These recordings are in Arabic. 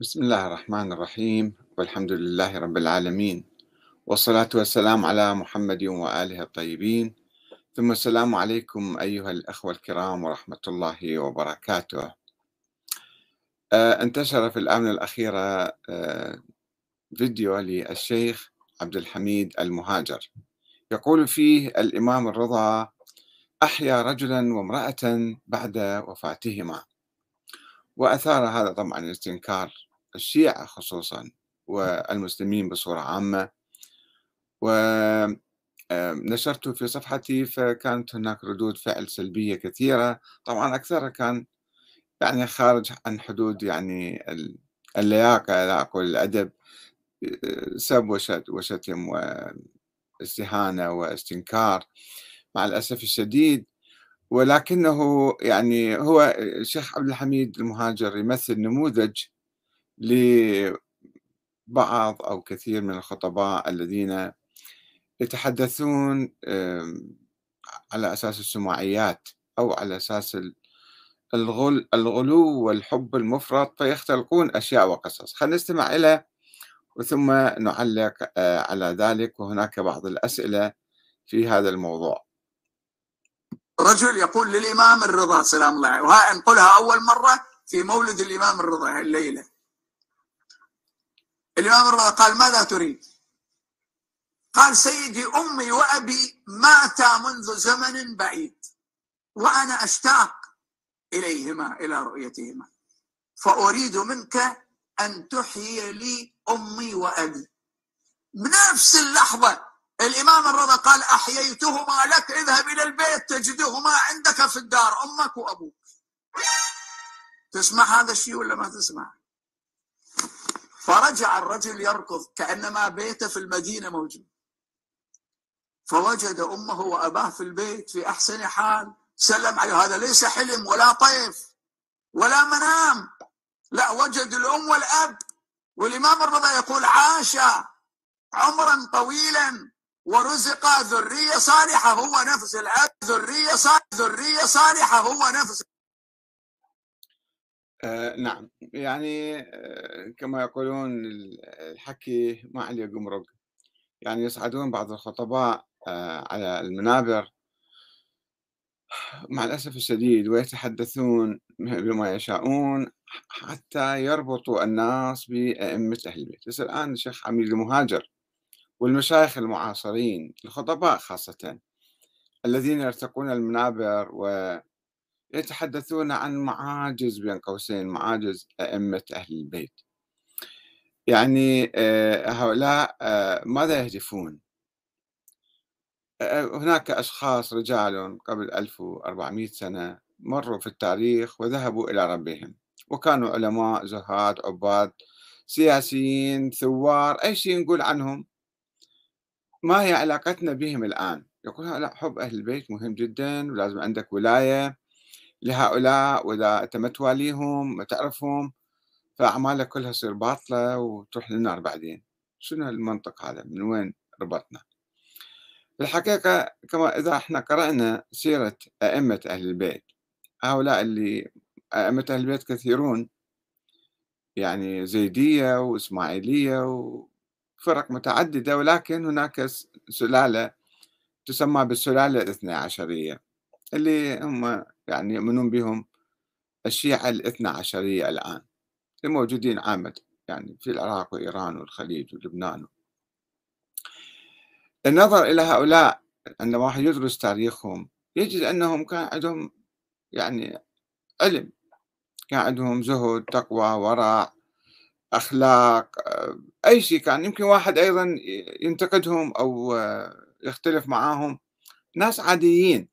بسم الله الرحمن الرحيم والحمد لله رب العالمين والصلاة والسلام على محمد وآله الطيبين ثم السلام عليكم أيها الأخوة الكرام ورحمة الله وبركاته. آه، انتشر في الآونة الأخيرة آه، فيديو للشيخ عبد الحميد المهاجر. يقول فيه الإمام الرضا أحيا رجلا وامرأة بعد وفاتهما. وأثار هذا طبعا استنكار الشيعة خصوصا والمسلمين بصورة عامة. ونشرته في صفحتي فكانت هناك ردود فعل سلبية كثيرة. طبعا أكثرها كان يعني خارج عن حدود يعني اللياقة لا أقول الأدب. سب وشتم واستهانة واستنكار. مع الأسف الشديد ولكنه يعني هو الشيخ عبد الحميد المهاجر يمثل نموذج لبعض أو كثير من الخطباء الذين يتحدثون على أساس السماعيات أو على أساس الغل الغلو والحب المفرط فيختلقون أشياء وقصص. خلينا نستمع إلى وثم نعلق آه، على ذلك وهناك بعض الأسئلة في هذا الموضوع. رجل يقول للإمام الرضا سلام الله عليه وها أنقلها أول مرة في مولد الإمام الرضا الليلة. الإمام الرضا قال ماذا تريد؟ قال سيدي أمي وأبي ماتا منذ زمن بعيد وأنا أشتاق إليهما إلى رؤيتهما فأريد منك أن تحيي لي أمي وأبي. بنفس اللحظة الإمام الرضا قال أحييتهما لك اذهب إلى البيت تجدهما عندك في الدار أمك وأبوك. تسمع هذا الشيء ولا ما تسمع؟ فرجع الرجل يركض كأنما بيته في المدينة موجود. فوجد أمه وأباه في البيت في أحسن حال سلم عليه هذا ليس حلم ولا طيف ولا منام. لا وجد الأم والأب. والإمام الرضا يقول عاش عمرا طويلا ورزق ذرية صالحة هو نفس الأب ذرية صالحة ذرية صالحة هو نفس آه نعم. يعني آه كما يقولون الحكي ما عليه قمرق يعني يصعدون بعض الخطباء آه على المنابر. مع الأسف الشديد ويتحدثون بما يشاءون حتى يربطوا الناس بأئمة أهل البيت. بس الآن الشيخ عميد المهاجر والمشايخ المعاصرين الخطباء خاصة الذين يرتقون المنابر ويتحدثون عن معاجز بين قوسين معاجز أئمة أهل البيت. يعني آه، هؤلاء آه، ماذا يهدفون؟ آه، هناك أشخاص رجال قبل 1400 سنة مروا في التاريخ وذهبوا إلى ربهم وكانوا علماء زهاد عباد سياسيين ثوار أي شيء نقول عنهم. ما هي علاقتنا بهم الآن؟ يقول لا حب أهل البيت مهم جدا ولازم عندك ولاية. لهؤلاء وإذا أنت ما تواليهم ما تعرفهم فأعمالك كلها تصير باطلة وتروح للنار بعدين. شنو المنطق هذا؟ من وين ربطنا؟ الحقيقة كما إذا إحنا قرأنا سيرة أئمة أهل البيت هؤلاء اللي أئمة أهل البيت كثيرون يعني زيدية وإسماعيلية وفرق متعددة ولكن هناك سلالة تسمى بالسلالة الاثنى عشرية اللي هم يعني يؤمنون بهم الشيعة الاثنى عشرية الآن. الموجودين عامة يعني في العراق وإيران والخليج ولبنان. النظر إلى هؤلاء عندما واحد يدرس تاريخهم يجد أنهم كان عندهم يعني علم كان عندهم زهد تقوى ورع أخلاق أي شيء كان. يمكن واحد أيضا ينتقدهم أو يختلف معاهم ناس عاديين.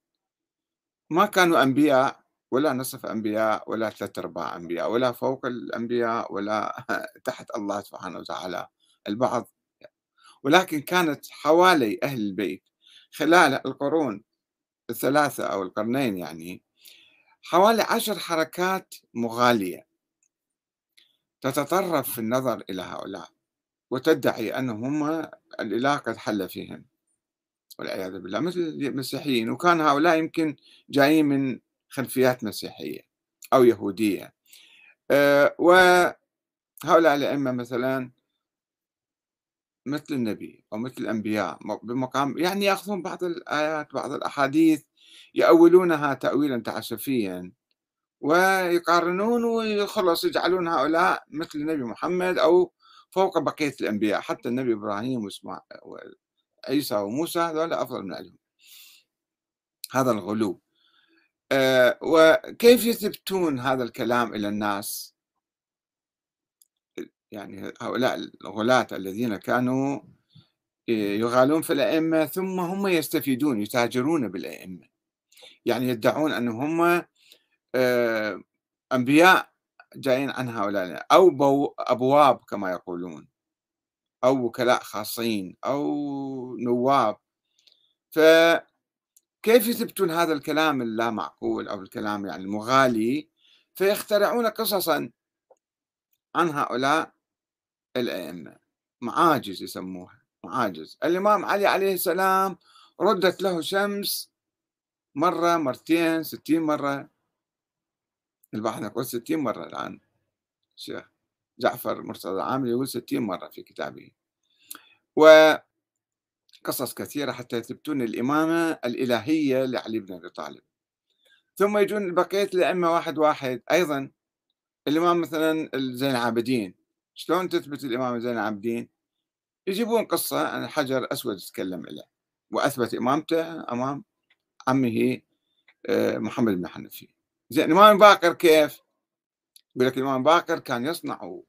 ما كانوا أنبياء ولا نصف أنبياء ولا ثلاثة أرباع أنبياء ولا فوق الأنبياء ولا تحت الله سبحانه وتعالى البعض. ولكن كانت حوالي أهل البيت خلال القرون الثلاثة أو القرنين يعني حوالي عشر حركات مغالية تتطرف في النظر إلى هؤلاء وتدعي أنهم هم الإله قد حل فيهم. والعياذ بالله مثل المسيحيين وكان هؤلاء يمكن جايين من خلفيات مسيحية أو يهودية. أه هؤلاء الأئمة مثلا مثل النبي أو مثل الأنبياء بمقام يعني يأخذون بعض الآيات بعض الأحاديث يأولونها تأويلا تعسفيا ويقارنون وخلص يجعلون هؤلاء مثل النبي محمد أو فوق بقية الأنبياء حتى النبي إبراهيم وعيسى وموسى هذول أفضل من عليهم هذا الغلو. أه وكيف يثبتون هذا الكلام إلى الناس؟ يعني هؤلاء الغلاة الذين كانوا يغالون في الأئمة ثم هم يستفيدون يتاجرون بالأئمة. يعني يدعون أنهم هم آه، أنبياء جايين عن هؤلاء أو أبواب كما يقولون. أو وكلاء خاصين أو نواب. فكيف يثبتون هذا الكلام اللا معقول أو الكلام يعني المغالي؟ فيخترعون قصصا عن هؤلاء الأئمة معاجز يسموها معاجز. الإمام علي عليه السلام ردت له شمس مرة مرتين ستين مرة. البعض يقول ستين مرة الآن. الشيخ جعفر مرتضى عامل يقول ستين مرة في كتابه. وقصص كثيرة حتى يثبتون الإمامة الإلهية لعلي بن أبي طالب. ثم يجون بقية الأئمة واحد واحد. أيضا الإمام مثلا زين العابدين. شلون تثبت الإمام زين العابدين؟ يجيبون قصة عن حجر أسود يتكلم له وأثبت إمامته أمام عمه آه، محمد بن حنفي زين الإمام باقر كيف؟ يقول لك الإمام باقر كان يصنع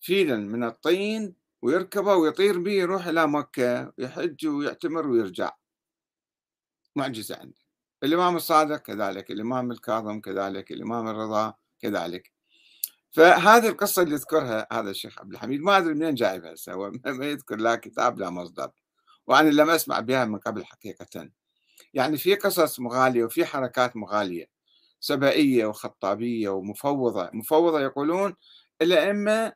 فيلا من الطين ويركبه ويطير به يروح إلى مكة ويحج ويعتمر ويرجع. معجزة عنده الإمام الصادق كذلك الإمام الكاظم كذلك الإمام الرضا كذلك. فهذه القصة اللي يذكرها هذا الشيخ عبد الحميد ما أدري منين جايبها هسه هو ما يذكر لا كتاب لا مصدر. وأنا لم أسمع بها من قبل حقيقة. يعني في قصص مغالية وفي حركات مغالية سبائية وخطابية ومفوضة. مفوضة يقولون الأئمة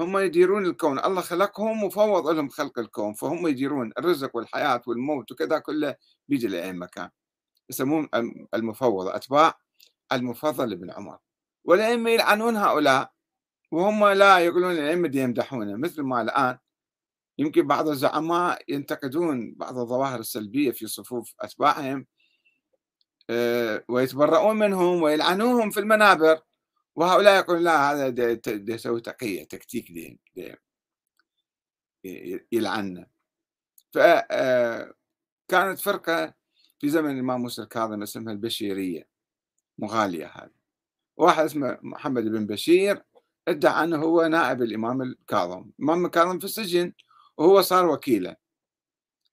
هم يديرون الكون. الله خلقهم وفوض لهم خلق الكون فهم يديرون الرزق والحياة والموت وكذا كله بيجي الأئمة كان يسمون المفوضة أتباع المفضل بن عمر. والأئمة يلعنون هؤلاء وهم لا يقولون الأئمة يمدحونه. مثل ما الآن يمكن بعض الزعماء ينتقدون بعض الظواهر السلبية في صفوف أتباعهم آه، ويتبرؤون منهم ويلعنوهم في المنابر. وهؤلاء يقولون لا هذا يسوي تقية تكتيك دي يلعنا فكانت فرقة في زمن الإمام موسى الكاظم اسمها البشيرية. مغالية هذه. واحد اسمه محمد بن بشير ادعى أنه هو نائب الإمام الكاظم. الإمام الكاظم في السجن وهو صار وكيله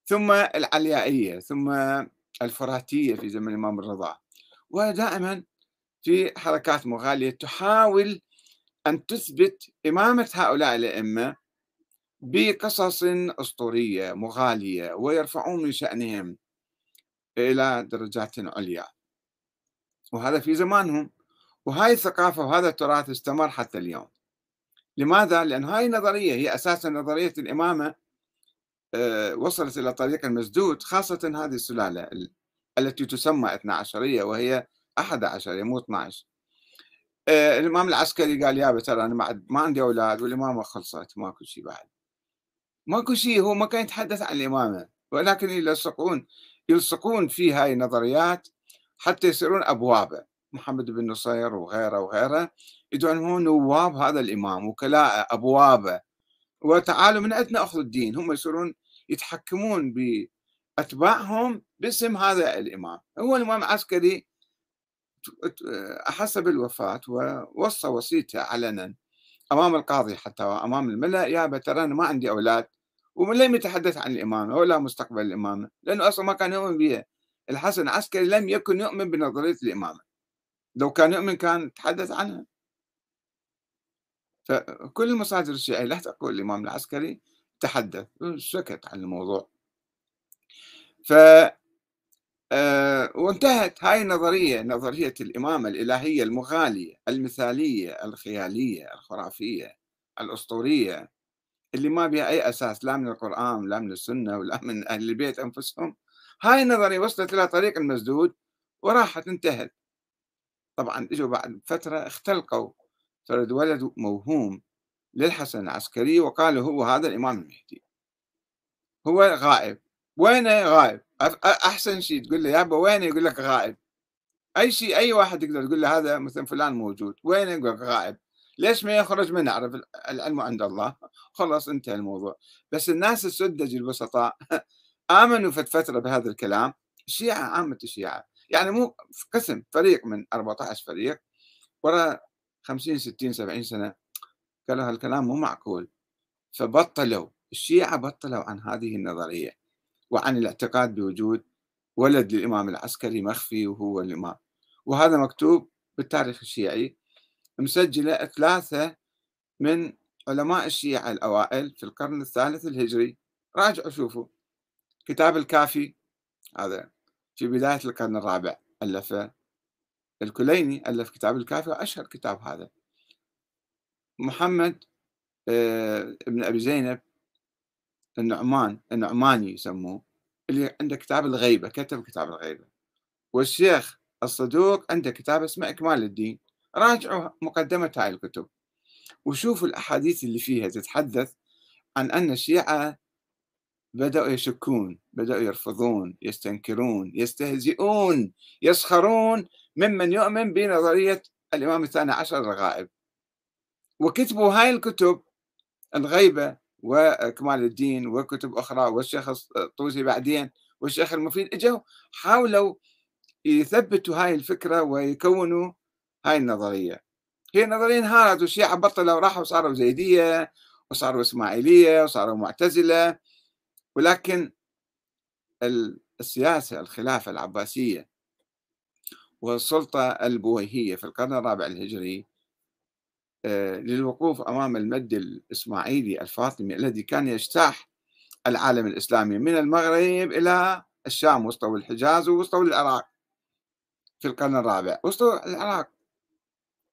ثم العليائية ثم الفراتية في زمن الإمام الرضا. ودائما في حركات مغالية تحاول أن تثبت إمامة هؤلاء الأئمة بقصص أسطورية مغالية ويرفعون من شأنهم إلى درجات عليا وهذا في زمانهم وهاي الثقافة وهذا التراث استمر حتى اليوم لماذا؟ لأن هاي النظرية هي أساسا نظرية الإمامة آه، وصلت إلى طريق المسدود خاصة هذه السلالة التي تسمى اثنا عشرية وهي أحد عشر مو 12 آه، الإمام العسكري قال يا ترى أنا ما عندي أولاد والإمامة خلصت ماكو شيء بعد. ماكو شيء هو ما كان يتحدث عن الإمامة ولكن يلصقون يلصقون في هاي النظريات حتى يصيرون أبوابه. محمد بن نصير وغيره وغيره يدعون نواب هذا الإمام وكلاء أبوابه. وتعالوا من عندنا أخذوا الدين. هم يصيرون يتحكمون بأتباعهم باسم هذا الإمام. هو الإمام العسكري أحس بالوفاة ووصى وصيته علنا. أمام القاضي حتى وأمام الملأ يا ترى أنا ما عندي أولاد ولم يتحدث عن الإمامة ولا مستقبل الإمامة لأنه أصلا ما كان يؤمن بها الحسن العسكري لم يكن يؤمن بنظرية الإمامة. لو كان يؤمن كان تحدث عنها. فكل المصادر الشيعية لا تقول الإمام العسكري تحدث سكت عن الموضوع. ف وانتهت هاي النظرية نظرية الإمامة الإلهية المغالية المثالية الخيالية الخرافية الأسطورية اللي ما بها أي أساس لا من القرآن لا من السنة ولا من أهل البيت أنفسهم. هاي النظرية وصلت إلى طريق المسدود وراحت انتهت. طبعا إجوا بعد فترة اختلقوا. فرد ولد موهوم للحسن العسكري وقالوا هو هذا الإمام المهدي. هو غائب. وينه غائب؟ أحسن شيء تقول له يابا وينه يقول لك غائب. أي شيء أي واحد تقدر تقول له هذا مثلا فلان موجود وينه يقول لك غائب. ليش ما يخرج ما نعرف العلم عند الله. خلاص انتهى الموضوع. بس الناس السذج البسطاء آمنوا في فترة بهذا الكلام. الشيعة عامة الشيعة يعني مو قسم فريق من 14 فريق ورا 50 60 70 سنة قالوا هالكلام مو معقول. فبطلوا الشيعة بطلوا عن هذه النظرية. وعن الاعتقاد بوجود ولد للإمام العسكري مخفي وهو الإمام. وهذا مكتوب بالتاريخ الشيعي مسجلة ثلاثة من علماء الشيعة الأوائل في القرن الثالث الهجري. راجعوا شوفوا. كتاب الكافي هذا في بداية القرن الرابع ألفه الكليني ألف كتاب الكافي وأشهر كتاب هذا. محمد آه، ابن أبي زينب النعمان النعماني يسموه اللي عنده كتاب الغيبة كتب كتاب الغيبة؟ والشيخ الصدوق عنده كتاب اسمه إكمال الدين. راجعوا مقدمة هاي الكتب وشوفوا الأحاديث اللي فيها تتحدث عن أن الشيعة بدأوا يشكون بدأوا يرفضون يستنكرون يستهزئون يسخرون ممن يؤمن بنظرية الإمام الثاني عشر الغائب. وكتبوا هاي الكتب الغيبة وكمال الدين وكتب أخرى والشيخ الطوسي بعدين والشيخ المفيد اجوا حاولوا يثبتوا هاي الفكرة ويكونوا هاي النظرية. هي نظرية انهارت والشيعة بطلوا راحوا صاروا زيدية وصاروا إسماعيلية وصاروا معتزلة ولكن السياسة الخلافة العباسية والسلطة البويهية في القرن الرابع الهجري للوقوف أمام المد الإسماعيلي الفاطمي الذي كان يجتاح العالم الإسلامي من المغرب إلى الشام وسطوا الحجاز ووسطوا العراق في القرن الرابع وسطوا العراق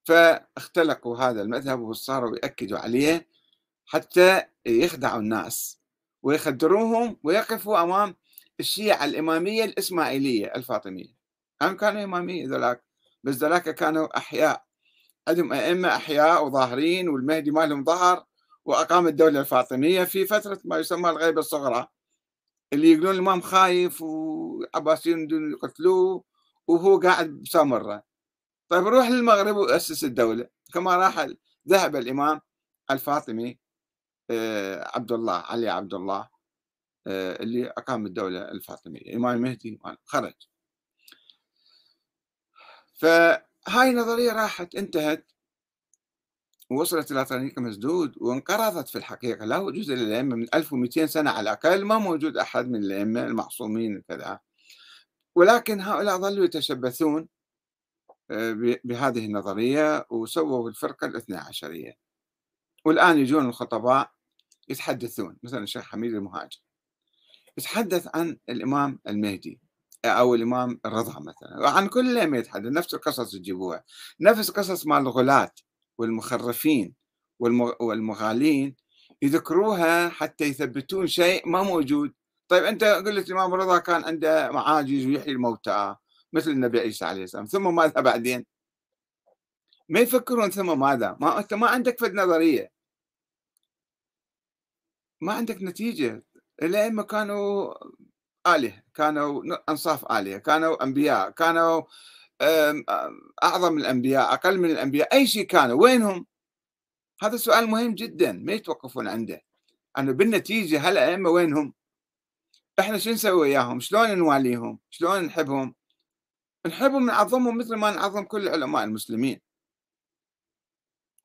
فاختلقوا هذا المذهب وصاروا يأكدوا عليه حتى يخدعوا الناس ويخدروهم ويقفوا أمام الشيعة الإمامية الإسماعيلية الفاطمية. هم كانوا إمامية ذولاك بس ذولاك كانوا أحياء. عندهم أئمة أحياء وظاهرين والمهدي مالهم ظهر وأقام الدولة الفاطمية في فترة ما يسمى الغيبة الصغرى. اللي يقولون الإمام خايف وعباسيين يقتلوه وهو قاعد بسامرة. طيب روح للمغرب وأسس الدولة. كما راح ذهب الإمام الفاطمي آه، عبد الله علي عبد الله آه، اللي أقام الدولة الفاطمية. الإمام المهدي خرج. فهاي النظرية راحت انتهت. ووصلت إلى طريق مسدود وانقرضت في الحقيقة. لا وجود للأئمة من 1200 سنة على الأقل ما موجود أحد من الأئمة المعصومين كذا ولكن هؤلاء ظلوا يتشبثون آه، بهذه النظرية وسووا الفرقة الاثنى عشرية. والآن يجون الخطباء يتحدثون مثلا الشيخ حميد المهاجر. يتحدث عن الإمام المهدي. أو الإمام الرضا مثلا وعن كل الأئمة يتحدث نفس القصص يجيبوها. نفس قصص مال الغلاة والمخرفين والمغالين يذكروها حتى يثبتون شيء ما موجود. طيب أنت قلت الإمام الرضا كان عنده معاجز ويحيي الموتى مثل النبي عيسى عليه السلام. ثم ماذا بعدين؟ ما يفكرون ثم ماذا؟ ما أنت ما عندك فد نظرية. ما عندك نتيجة. الأئمة كانوا آلهة كانوا أنصاف آلهة كانوا أنبياء كانوا أعظم الأنبياء أقل من الأنبياء أي شيء كانوا. وينهم؟ هذا سؤال مهم جدا ما يتوقفون عنده. أنه بالنتيجة هالأئمة وينهم؟ إحنا شو نسوي وياهم شلون نواليهم؟ شلون نحبهم؟ نحبهم نعظمهم مثل ما نعظم كل علماء المسلمين.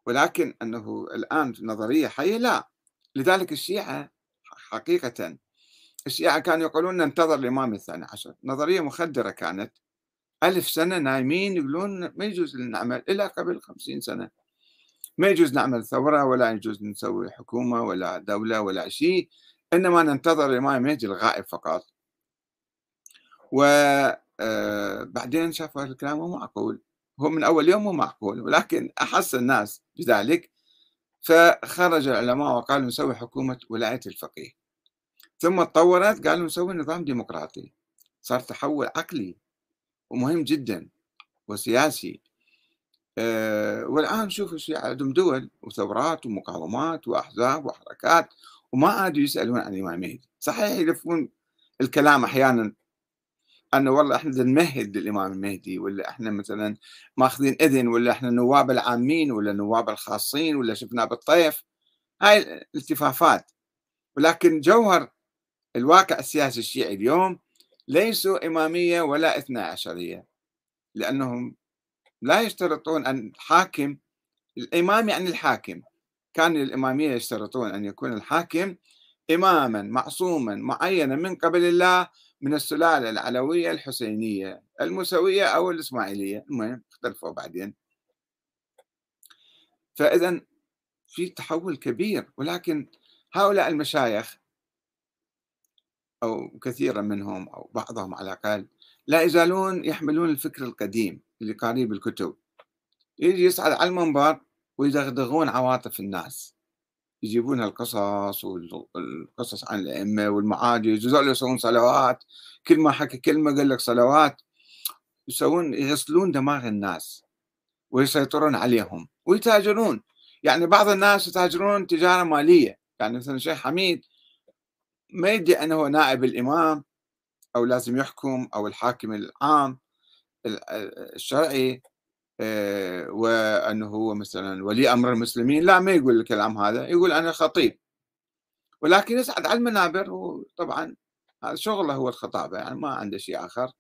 ولكن أنه الآن نظرية حية؟ لا. لذلك الشيعة حقيقة الشيعة كانوا يقولون ننتظر الإمام الثاني عشر. نظرية مخدرة كانت. ألف سنة نايمين يقولون ما يجوز نعمل إلا قبل خمسين سنة. ما يجوز نعمل ثورة ولا يجوز نسوي حكومة ولا دولة ولا شيء إنما ننتظر الإمام المهدي الغائب فقط. وبعدين آه، شافوا هذا الكلام مو معقول. هو من أول يوم مو معقول ولكن أحس الناس بذلك. فخرج العلماء وقالوا نسوي حكومة ولاية الفقيه. ثم تطورت قالوا نسوي نظام ديمقراطي. صار تحول عقلي ومهم جدا وسياسي. آه، والآن شوفوا الشيعة عندهم دول وثورات ومقاومات وأحزاب وحركات وما عادوا يسألون عن الإمام المهدي صحيح يلفون الكلام أحيانا أنه والله إحنا نمهد للإمام المهدي ولا إحنا مثلا ماخذين إذن ولا إحنا نواب العامين ولا نواب الخاصين ولا شفناه بالطيف. هاي الالتفافات. ولكن جوهر الواقع السياسي الشيعي اليوم ليسوا إمامية ولا إثنى عشرية لأنهم لا يشترطون أن الحاكم الإمام يعني الحاكم. كان الإمامية يشترطون أن يكون الحاكم إماما معصوما معينا من قبل الله من السلالة العلوية الحسينية الموسوية أو الإسماعيلية. المهم اختلفوا بعدين. فإذا في تحول كبير ولكن هؤلاء المشايخ أو كثيرا منهم أو بعضهم على الأقل لا يزالون يحملون الفكر القديم اللي قريب الكتب. يجي يصعد على المنبر ويدغدغون عواطف الناس. يجيبون القصص والقصص عن الأئمة والمعاجز وزول يسوون صلوات. كل ما حكى كلمة قال لك صلوات. يسوون يغسلون دماغ الناس ويسيطرون عليهم ويتاجرون. يعني بعض الناس يتاجرون تجارة مالية. يعني مثلا الشيخ حميد ما يدعي أنه نائب الإمام أو لازم يحكم أو الحاكم العام الشرعي آه، وأنه هو مثلا ولي أمر المسلمين. لا ما يقول الكلام هذا يقول أنا خطيب. ولكن يصعد على المنابر وطبعا هذا شغله هو الخطابة يعني ما عنده شيء آخر.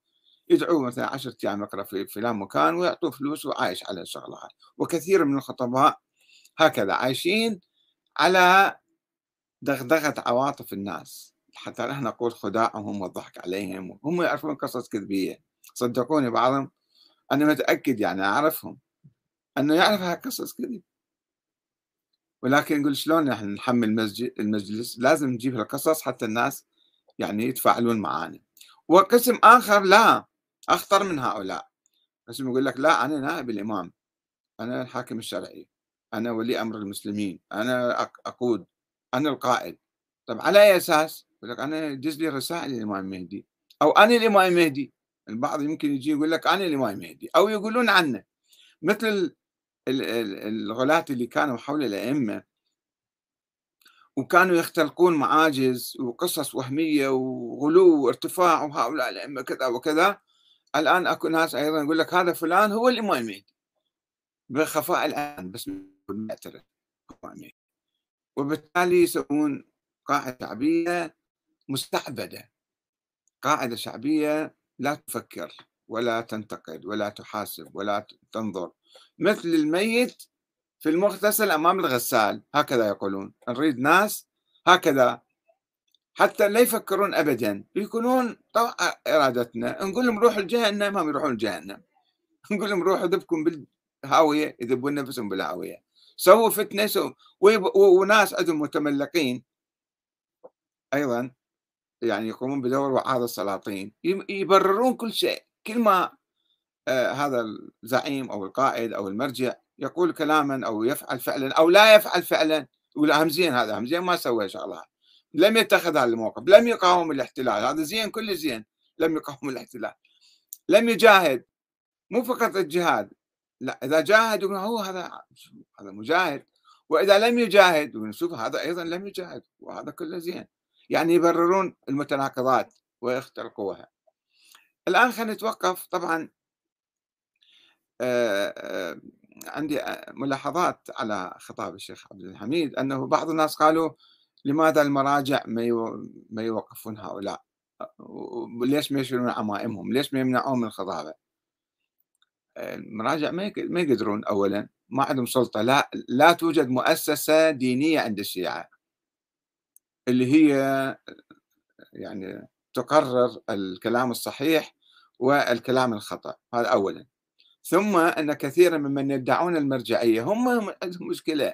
يدعو مثلا عشرة أيام يقرأ في فلان مكان ويعطوه فلوس وعايش على الشغلة وكثير من الخطباء هكذا عايشين على دغدغة عواطف الناس. حتى نحن نقول خداعهم والضحك عليهم هم يعرفون قصص كذبية. صدقوني بعضهم. أنا متأكد يعني أعرفهم أنه يعرف هالقصص كذب ولكن يقول شلون نحن نحمل المجلس؟ لازم نجيب القصص حتى الناس يعني يتفاعلون معنا وقسم آخر لا أخطر من هؤلاء. قسم يقول لك لا أنا نائب الإمام. أنا الحاكم الشرعي. أنا ولي أمر المسلمين. أنا أقود. أنا القائد. طب على أي أساس؟ يقول لك أنا دز لي رسائل الإمام المهدي. أو أنا الإمام المهدي. البعض يمكن يجي يقول لك أنا الإمام المهدي. أو يقولون عنه. مثل الغلاة اللي كانوا حول الأئمة. وكانوا يختلقون معاجز وقصص وهمية وغلو وارتفاع وهؤلاء الأئمة كذا وكذا. الآن أكو ناس أيضا يقول لك هذا فلان هو الإمام المهدي. بخفاء الآن بس يعترف. وبالتالي يسوون قاعدة شعبية مستعبدة. قاعدة شعبية لا تفكر ولا تنتقد ولا تحاسب ولا تنظر. مثل الميت في المغتسل أمام الغسال هكذا يقولون. نريد ناس هكذا. حتى لا يفكرون أبدا. يكونون طوع إرادتنا. نقول لهم روحوا الجهنم ما يروحون الجهنم نقول لهم روحوا ذبكم بالهاوية يذبون نفسهم بالهاوية. سووا فتنة سووا وناس عندهم متملقين. أيضا يعني يقومون بدور وعاظ السلاطين. يبررون كل شيء. كل ما آه هذا الزعيم أو القائد أو المرجع يقول كلاما أو يفعل فعلا أو لا يفعل فعلا يقول أهم زين هذا أهم زين ما سوى شغلة. لم يتخذ هذا الموقف. لم يقاوم الاحتلال. هذا زين كل زين. لم يقاوم الاحتلال. لم يجاهد. مو فقط الجهاد. لا إذا جاهد يقول هو هذا هذا مجاهد. وإذا لم يجاهد يقول هذا أيضا لم يجاهد وهذا كله زين. يعني يبررون المتناقضات ويخترقوها الآن خلينا نتوقف. طبعا عندي ملاحظات على خطاب الشيخ عبد الحميد. أنه بعض الناس قالوا لماذا المراجع ما ما يوقفون هؤلاء؟ ليش ما يشيلون عمائمهم؟ ليش ما يمنعون من الخطابة؟ المراجع ما يقدرون أولا ما عندهم سلطة لا لا توجد مؤسسة دينية عند الشيعة اللي هي يعني تقرر الكلام الصحيح والكلام الخطأ هذا أولا. ثم أن كثيرا ممن يدعون المرجعية هم عندهم مشكلة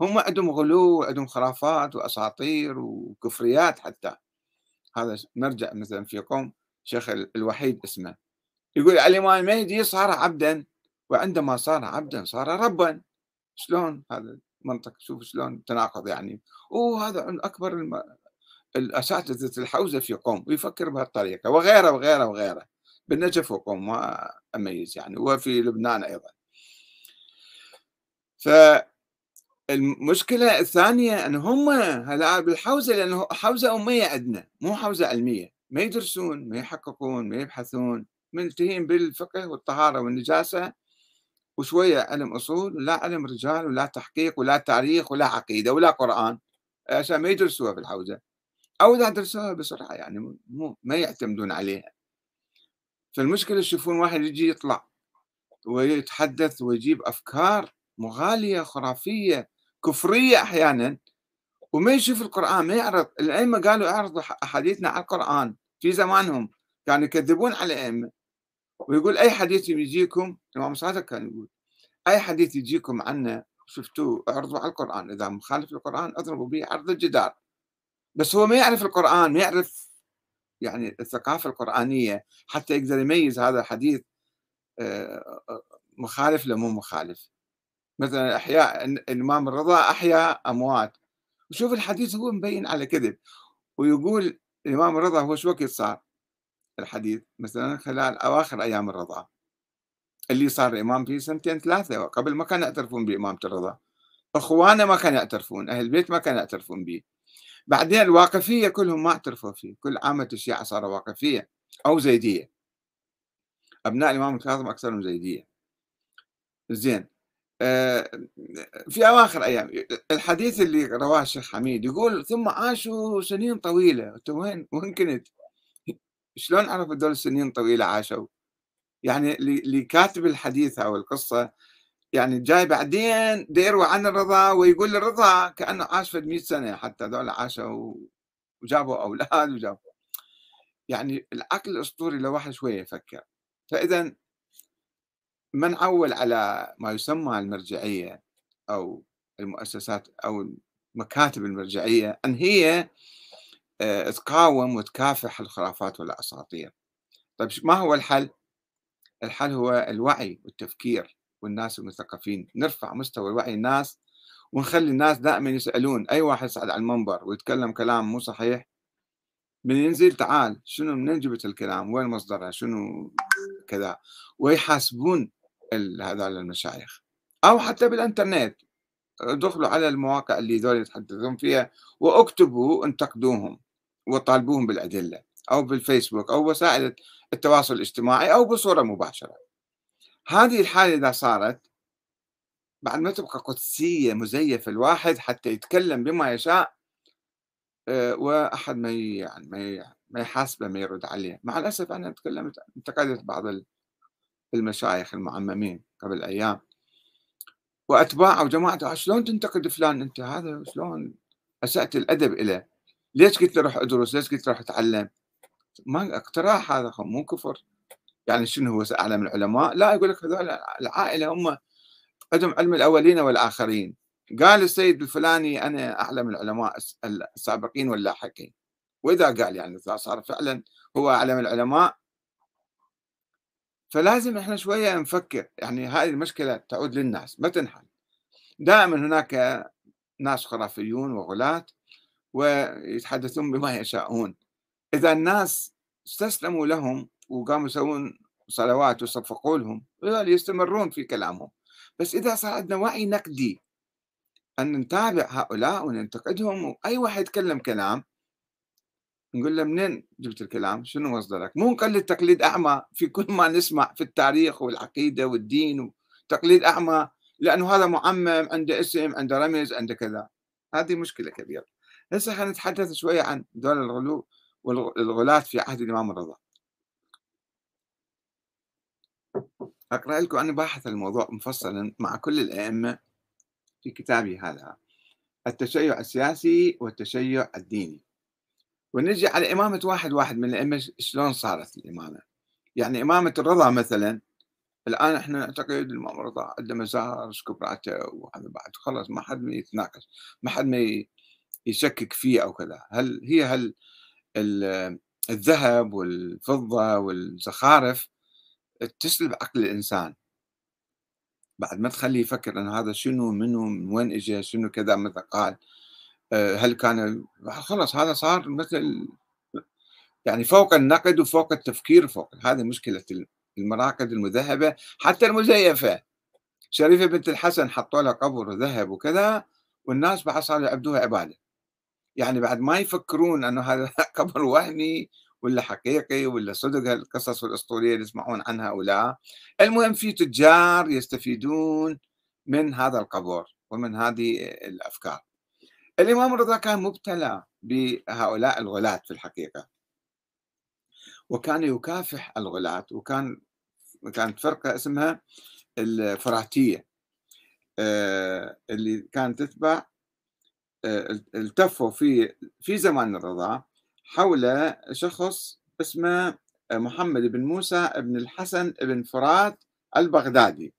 هم عندهم غلو وعندهم خرافات وأساطير وكفريات حتى. هذا مرجع مثلا في قوم شيخ الوحيد اسمه. يقول الإمام المهدي صار عبدا وعندما صار عبدا صار ربا. شلون هذا منطق شوف شلون تناقض يعني. وهذا أكبر الم... الأساتذة الحوزة في قوم ويفكر بهالطريقة وغيره وغيره وغيره. بالنجف وقوم ما أميز يعني وفي لبنان أيضا. فالمشكلة الثانية أن هم هلا بالحوزة لأنه حوزة أمية عندنا مو حوزة علمية. ما يدرسون ما يحققون ما يبحثون. منتهين بالفقه والطهارة والنجاسة وشوية علم أصول لا علم رجال ولا تحقيق ولا تاريخ ولا عقيدة ولا قرآن عشان ما يدرسوها في الحوزة أو إذا درسوها بسرعة يعني مو ما يعتمدون عليها. فالمشكلة يشوفون واحد يجي يطلع ويتحدث ويجيب أفكار مغالية خرافية كفرية أحيانا وما يشوف القرآن ما يعرض. الأئمة قالوا اعرضوا أحاديثنا على القرآن في زمانهم كانوا يكذبون على الأئمة. ويقول أي حديث يجيكم الإمام صادق كان يقول أي حديث يجيكم عنا شفتوه اعرضوا على القرآن إذا مخالف القرآن اضربوا به عرض الجدار. بس هو ما يعرف القرآن ما يعرف يعني الثقافة القرآنية حتى يقدر يميز هذا الحديث آه، آه، مخالف لا مو مخالف. مثلا أحياء الإمام الرضا أحيا أموات. وشوف الحديث هو مبين على كذب. ويقول الإمام الرضا هو شو وقت صار؟ الحديث مثلا خلال أواخر أيام الرضا. اللي صار امام في سنتين ثلاثة وقبل ما كانوا يعترفون بإمامة الرضا. إخوانه ما كانوا يعترفون أهل البيت ما كانوا يعترفون به. بعدين الواقفية كلهم ما اعترفوا فيه. كل عامة الشيعة صاروا واقفية أو زيدية. أبناء الإمام الكاظم أكثرهم زيدية. زين. آه، في أواخر أيام الحديث اللي رواه الشيخ حميد يقول ثم عاشوا سنين طويلة. انت وين؟ وين كنت؟ شلون عرفوا دول السنين طويلة عاشوا؟ يعني اللي كاتب الحديث أو القصة يعني جاي بعدين يروي عن الرضا ويقول الرضا كأنه عاش في 100 سنة حتى دول عاشوا وجابوا أولاد وجابوا يعني العقل الأسطوري لو واحد شوية يفكر فإذا من عول على ما يسمى المرجعية أو المؤسسات أو مكاتب المرجعية أن هي تقاوم وتكافح الخرافات والأساطير. طيب ما هو الحل؟ الحل هو الوعي والتفكير والناس المثقفين، نرفع مستوى وعي الناس ونخلي الناس دائما يسألون أي واحد يصعد على المنبر ويتكلم كلام مو صحيح من ينزل تعال شنو منين جبت الكلام؟ وين مصدره؟ شنو كذا ويحاسبون هذول المشايخ أو حتى بالإنترنت دخلوا على المواقع اللي ذول يتحدثون فيها وأكتبوا انتقدوهم وطالبوهم بالأدلة أو بالفيسبوك أو وسائل التواصل الاجتماعي أو بصورة مباشرة. هذه الحالة إذا صارت بعد ما تبقى قدسية مزيفة الواحد حتى يتكلم بما يشاء آه، وأحد ما يعني ما ما يحاسبه ما يرد عليه. مع الأسف أنا تكلمت انتقدت بعض المشايخ المعممين قبل أيام. وأتباعه وجماعته شلون تنتقد فلان أنت؟ هذا شلون أسأت الأدب له ليش قلت له روح ادرس؟ ليش قلت له روح اتعلم؟ ما اقتراح هذا مو كفر. يعني شنو هو اعلم العلماء؟ لا يقول لك هذول العائلة هم عندهم علم الأولين والآخرين. قال السيد الفلاني أنا أعلم العلماء السابقين واللاحقين. وإذا قال يعني إذا صار فعلا هو أعلم العلماء فلازم إحنا شوية نفكر. يعني هذه المشكلة تعود للناس ما تنحل. دائما هناك ناس خرافيون وغلاة ويتحدثون بما يشاءون إذا الناس استسلموا لهم وقاموا يسوون صلوات وصفقوا لهم يستمرون في كلامهم بس إذا صار عندنا وعي نقدي أن نتابع هؤلاء وننتقدهم وأي واحد يتكلم كلام نقول له منين جبت الكلام؟ شنو مصدرك؟ مو نقلد تقليد أعمى في كل ما نسمع في التاريخ والعقيدة والدين تقليد أعمى لأنه هذا معمم عنده اسم عنده رمز عنده كذا هذه مشكلة كبيرة هسه خلينا نتحدث شوية عن دول الغلو والغلاة في عهد الإمام الرضا. أقرأ لكم أنا باحث الموضوع مفصلا مع كل الأئمة في كتابي هذا. التشيع السياسي والتشيع الديني. ونجي على إمامة واحد واحد من الأئمة شلون صارت الإمامة. يعني إمامة الرضا مثلا الآن إحنا نعتقد الإمام الرضا عنده مزار كبراته وهذا بعد خلاص ما حد يتناقش ما حد ما يشكك فيه أو كذا. هل هي هل الذهب والفضة والزخارف تسلب عقل الإنسان؟ بعد ما تخليه يفكر أن هذا شنو منو من وين إجا شنو كذا مثل قال آه، هل كان خلص هذا صار مثل يعني فوق النقد وفوق التفكير فوق هذه مشكلة المراقد المذهبة حتى المزيفة. شريفة بنت الحسن حطوا لها قبر ذهب وكذا والناس بعد صاروا يعبدوها عبادة. يعني بعد ما يفكرون أنه هذا قبر وهمي ولا حقيقي ولا صدق القصص الأسطورية اللي يسمعون عنها أو لا المهم في تجار يستفيدون من هذا القبر ومن هذه الأفكار. الإمام الرضا كان مبتلى بهؤلاء الغلاة في الحقيقة. وكان يكافح الغلاة وكان كانت فرقة اسمها الفراتية. آه، اللي كانت تتبع التفوا في في زمان الرضا حول شخص اسمه محمد بن موسى بن الحسن بن فرات البغدادي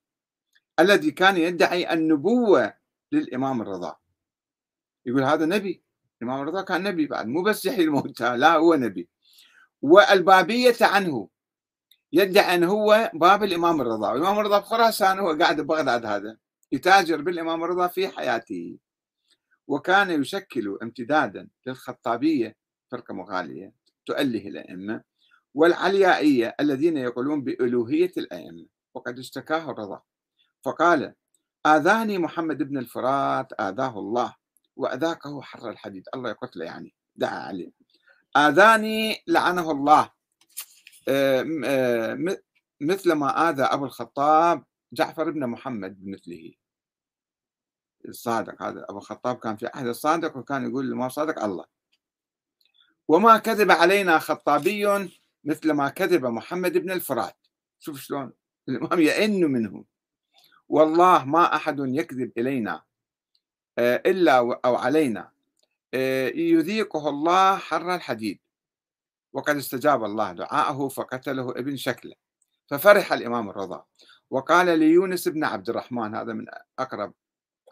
الذي كان يدعي النبوة للإمام الرضا. يقول هذا نبي الإمام الرضا كان نبي بعد مو بس يحيي الموتى لا هو نبي. والبابية عنه يدعي أن هو باب الإمام الرضا. والإمام الرضا بخراسان هو قاعد ببغداد هذا يتاجر بالإمام الرضا في حياته. وكان يشكل امتدادا للخطابية فرقة مغالية تؤله الأئمة والعليائية الذين يقولون بألوهية الأئمة وقد اشتكاه الرضا. فقال آذاني محمد بن الفرات آذاه الله وأذاكه حر الحديد. الله يقتله يعني دعا عليه. آذاني لعنه الله. آه، آه، مثل ما آذى أبو الخطاب جعفر بن محمد بمثله. الصادق هذا أبو الخطاب كان في عهد الصادق وكان يقول ما صادق الله. وما كذب علينا خطابي مثل ما كذب محمد بن الفرات. شوف شلون الإمام يئن منه والله ما أحد يكذب إلينا آه، إلا أو علينا. يذيقه الله حر الحديد. وقد استجاب الله دعاءه فقتله ابن شكله. ففرح الإمام الرضا. وقال ليونس بن عبد الرحمن هذا من أقرب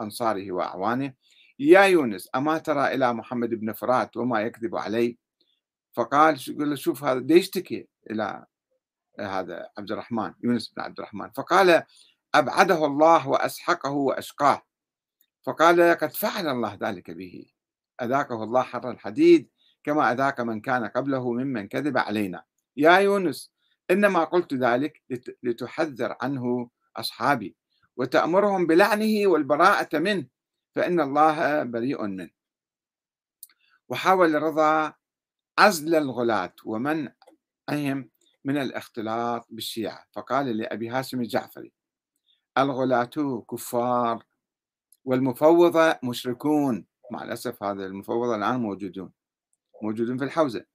أنصاره وأعوانه يا يونس أما ترى إلى محمد بن فرات وما يكذب علي فقال قال شوف هذا يشتكي إلى هذا عبد الرحمن يونس بن عبد الرحمن فقال أبعده الله وأسحقه وأشقاه. فقال قد فعل الله ذلك به. أذاقه الله حر الحديد كما أذاق من كان قبله ممن كذب علينا. يا يونس إنما قلت ذلك لتحذر عنه أصحابي. وتأمرهم بلعنه والبراءة منه فإن الله بريء منه. وحاول الرضا عزل الغلاة ومنعهم من الاختلاط بالشيعة. فقال لأبي هاشم الجعفري الغلاة كفار والمفوضة مشركون. مع الأسف هذا المفوضة الآن موجودون موجودون في الحوزة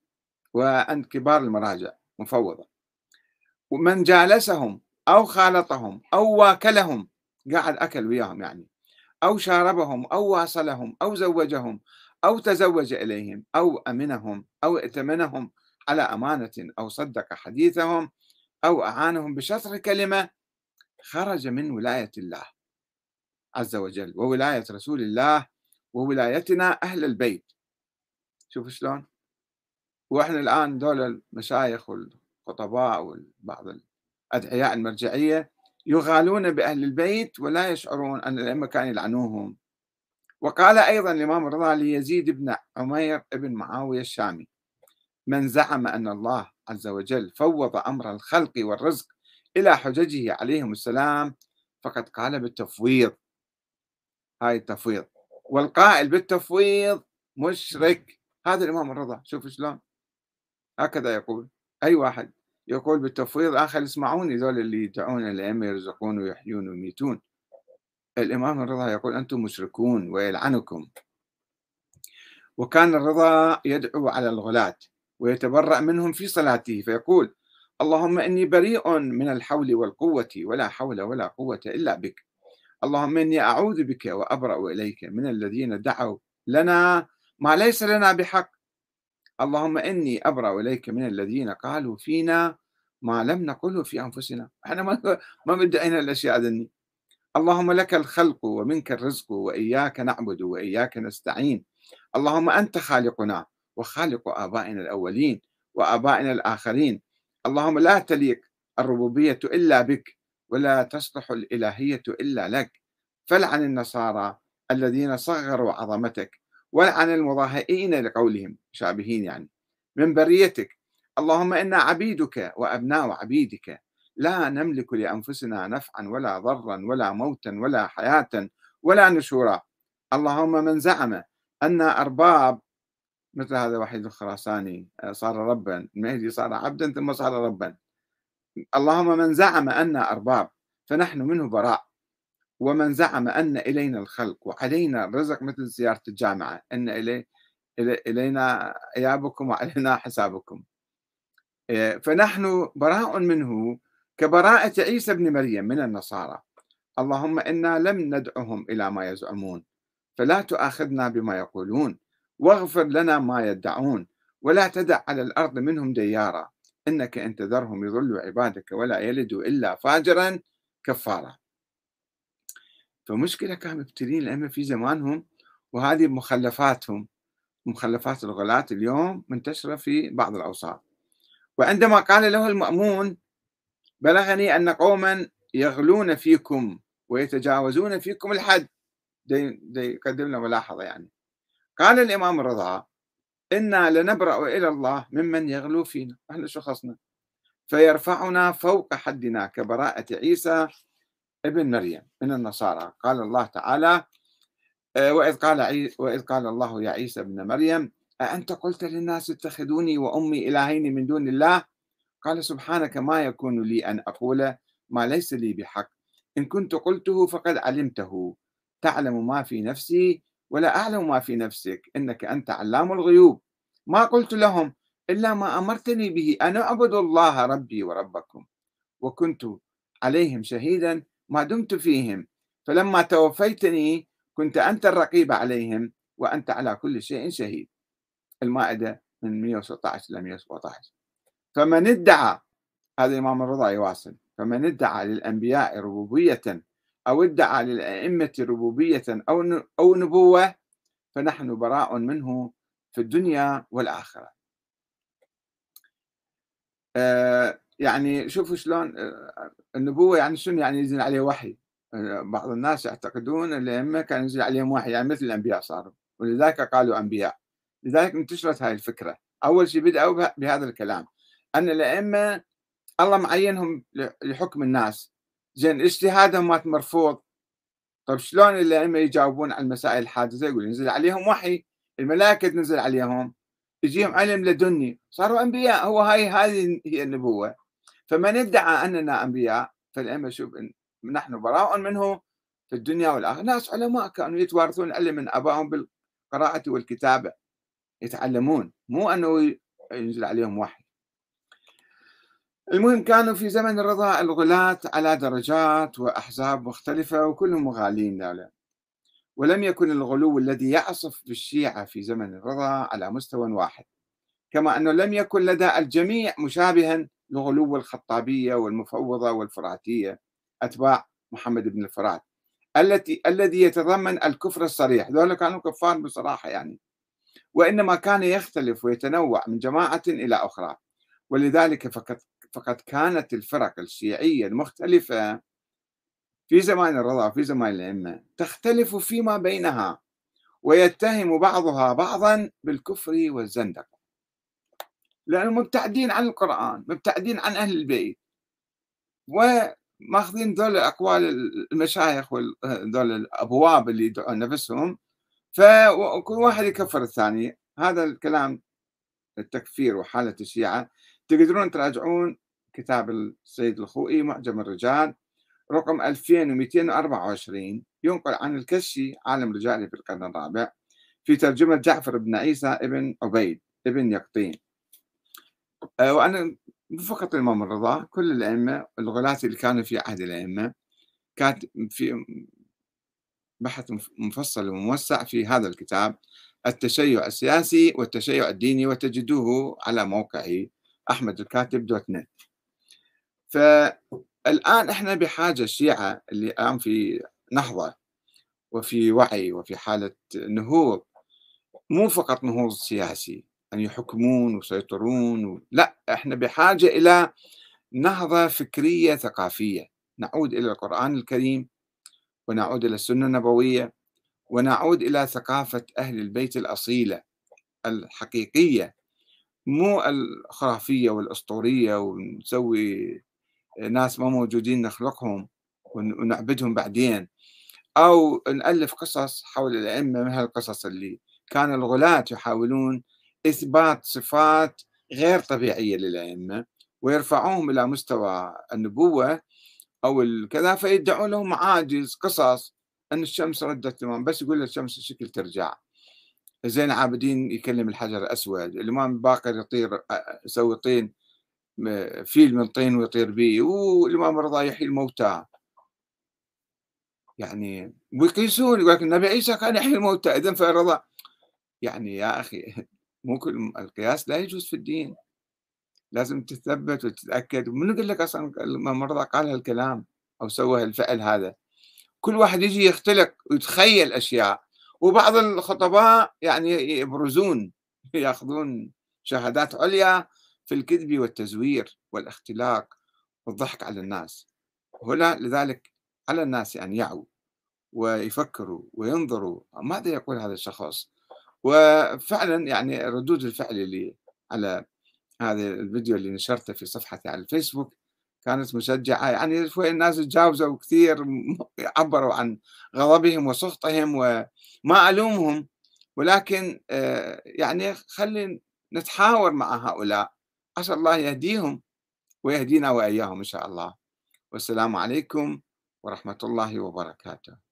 وعند كبار المراجع مفوضة. ومن جالسهم أو خالطهم أو واكلهم قاعد أكل وياهم يعني. أو شاربهم أو واصلهم أو زوجهم أو تزوج إليهم أو أمنهم أو ائتمنهم على أمانة أو صدق حديثهم أو أعانهم بشطر كلمة خرج من ولاية الله عز وجل وولاية رسول الله وولايتنا أهل البيت. شوف شلون؟ وإحنا الآن دول المشايخ والخطباء وبعض الأدعياء المرجعية يغالون بأهل البيت ولا يشعرون أن الأئمة كانوا يلعنوهم. وقال أيضا الإمام الرضا ليزيد بن عمير بن معاوية الشامي من زعم أن الله عز وجل فوض أمر الخلق والرزق إلى حججه عليهم السلام فقد قال بالتفويض. هاي التفويض. والقائل بالتفويض مشرك. هذا الإمام الرضا شوف شلون. هكذا يقول أي واحد. يقول بالتفويض آخر اسمعوني ذول اللي يدعون الأئمة يرزقون ويحيون ويميتون. الإمام الرضا يقول أنتم مشركون ويلعنكم. وكان الرضا يدعو على الغلاة ويتبرأ منهم في صلاته فيقول اللهم إني بريء من الحول والقوة ولا حول ولا قوة إلا بك. اللهم إني أعوذ بك وأبرأ إليك من الذين دعوا لنا ما ليس لنا بحق اللهم إني أبرأ إليك من الذين قالوا فينا ما لم نقله في أنفسنا. إحنا ما ما مدعينا الأشياء ذني. اللهم لك الخلق ومنك الرزق وإياك نعبد وإياك نستعين. اللهم أنت خالقنا وخالق آبائنا الأولين وآبائنا الآخرين. اللهم لا تليق الربوبية إلا بك ولا تصلح الإلهية إلا لك. فلعن النصارى الذين صغروا عظمتك ولعن المضاهئين لقولهم شابهين يعني. من بريتك. اللهم إنا عبيدك وأبناء عبيدك. لا نملك لأنفسنا نفعا ولا ضرا ولا موتا ولا حياة ولا نشورا. اللهم من زعم أن أرباب مثل هذا وحيد الخراساني آه، صار ربا المهدي صار عبدا ثم صار ربا. اللهم من زعم أن أرباب فنحن منه براء. ومن زعم أن إلينا الخلق وعلينا الرزق مثل زيارة الجامعة أن إلي إلينا إيابكم وعلينا حسابكم. آه، فنحن براء منه كبراءة عيسى بن مريم من النصارى. اللهم إنا لم ندعهم إلى ما يزعمون فلا تؤاخذنا بما يقولون واغفر لنا ما يدعون ولا تدع على الأرض منهم ديارا إنك إن تذرهم يضلوا عبادك ولا يلدوا إلا فاجرا كفارا. فمشكلة كانوا مبتلين الأئمة في زمانهم وهذه مخلفاتهم مخلفات الغلاة اليوم منتشرة في بعض الأوساط وعندما قال له المأمون بلغني أن قوما يغلون فيكم ويتجاوزون فيكم الحد. دي, دي يقدم لنا ملاحظة يعني. قال الإمام الرضا إنا لنبرأ إلى الله ممن يغلو فينا إحنا شو خصنا فيرفعنا فوق حدنا كبراءة عيسى ابن مريم من النصارى. قال الله تعالى آه، وإذ قال. وإذ قال الله يا عيسى ابن مريم أأنت قلت للناس اتخذوني وأمي إلهين من دون الله؟ قال سبحانك ما يكون لي أن أقول ما ليس لي بحق. إن كنت قلته فقد علمته. تعلم ما في نفسي ولا أعلم ما في نفسك. إنك أنت علام الغيوب. ما قلت لهم إلا ما أمرتني به أن أعبد الله ربي وربكم. وكنت عليهم شهيدا ما دمت فيهم. فلما توفيتني كنت أنت الرقيب عليهم وأنت على كل شيء شهيد. المائدة من 116 إلى 117 فمن ادعى هذا الإمام الرضا يواصل فمن ادعى للأنبياء ربوبية أو ادعى للأئمة ربوبية أو أو نبوة فنحن براء منه في الدنيا والآخرة. آه يعني شوفوا شلون آه النبوة يعني شنو؟ يعني ينزل عليه وحي. آه بعض الناس يعتقدون الأئمة كان ينزل عليهم وحي يعني مثل الأنبياء صاروا ولذلك قالوا أنبياء. لذلك انتشرت هذه الفكرة. أول شيء بدأوا بهذا الكلام أن الأئمة الله معينهم لحكم الناس. زين اجتهادهم مات مرفوض. طيب شلون الأئمة يجاوبون على المسائل الحادثة؟ يقول ينزل عليهم وحي. الملائكة تنزل عليهم. يجيهم علم لدني. صاروا أنبياء. هو هاي هذه هي النبوة. فمن ادعى أننا أنبياء فالأئمة شوف نحن براء منه في الدنيا والآخرة. ناس علماء كانوا يتوارثون العلم من أبائهم بالقراءة والكتابة يتعلمون مو أنه ينزل عليهم وحي. المهم كانوا في زمن الرضا الغلاة على درجات وأحزاب مختلفة وكلهم مغالين دولة ولم يكن الغلو الذي يعصف بالشيعة في زمن الرضا على مستوى واحد. كما أنه لم يكن لدى الجميع مشابها لغلو الخطابية والمفوضة والفراتية أتباع محمد بن الفرات التي الذي يتضمن الكفر الصريح. ذولا كانوا كفار بصراحة يعني. وإنما كان يختلف ويتنوع من جماعة إلى أخرى. ولذلك فقد فقد كانت الفرق الشيعية المختلفة في زمان الرضا في زمان الأئمة تختلف فيما بينها ويتهم بعضها بعضا بالكفر والزندقة لأنهم مبتعدين عن القرآن مبتعدين عن أهل البيت. وماخذين ذول أقوال المشايخ وذول الأبواب اللي يدعون نفسهم. فكل واحد يكفر الثاني. هذا الكلام التكفير وحالة الشيعة. تقدرون تراجعون كتاب السيد الخوئي معجم الرجال رقم 2224 ينقل عن الكشي عالم رجالي في القرن الرابع في ترجمة جعفر بن عيسى ابن عبيد ابن يقطين. آه، وأنا فقط الإمام الرضا كل الأئمة الغلاة اللي كانوا في عهد الأئمة كانت في بحث مفصل وموسع في هذا الكتاب التشيع السياسي والتشيع الديني وتجدوه على موقعي أحمد الكاتب دوت نت. فالآن إحنا بحاجة الشيعة اللي الآن في نهضة وفي وعي وفي حالة نهوض مو فقط نهوض سياسي. أن يحكمون ويسيطرون و... لا إحنا بحاجة إلى نهضة فكرية ثقافية. نعود إلى القرآن الكريم ونعود إلى السنة النبوية ونعود إلى ثقافة أهل البيت الأصيلة الحقيقية مو الخرافية والأسطورية ونسوي ناس ما موجودين نخلقهم ونعبدهم بعدين. أو نألف قصص حول الأئمة من هالقصص اللي كان الغلاة يحاولون إثبات صفات غير طبيعية للأئمة ويرفعوهم إلى مستوى النبوة أو كذا فيدعون لهم معاجز قصص أن الشمس ردت تمام بس يقول الشمس الشكل ترجع. زين عابدين يكلم الحجر الأسود الإمام باقر يطير يسوي طين فيل من طين ويطير به والإمام رضا يحيي الموتى. يعني ويقيسون يقول لك النبي عيسى كان يحيي الموتى إذا فالرضا يعني يا أخي مو كل القياس لا يجوز في الدين. لازم تثبت وتتأكد. ومن يقول لك أصلا الإمام رضا قال هالكلام أو سوى الفعل هذا كل واحد يجي يختلق ويتخيل أشياء. وبعض الخطباء يعني يبرزون يأخذون شهادات عليا في الكذب والتزوير والاختلاق والضحك على الناس. هنا لذلك على الناس أن يعوا ويفكروا وينظروا ماذا يقول هذا الشخص. وفعلا يعني ردود الفعل اللي على هذا الفيديو اللي نشرته في صفحتي على الفيسبوك كانت مشجعة. يعني شوي الناس تجاوزوا كثير عبروا عن غضبهم وسخطهم وما ألومهم. ولكن آه، يعني خلينا نتحاور مع هؤلاء. عسى الله يهديهم ويهدينا وإياهم إن شاء الله. والسلام عليكم ورحمة الله وبركاته.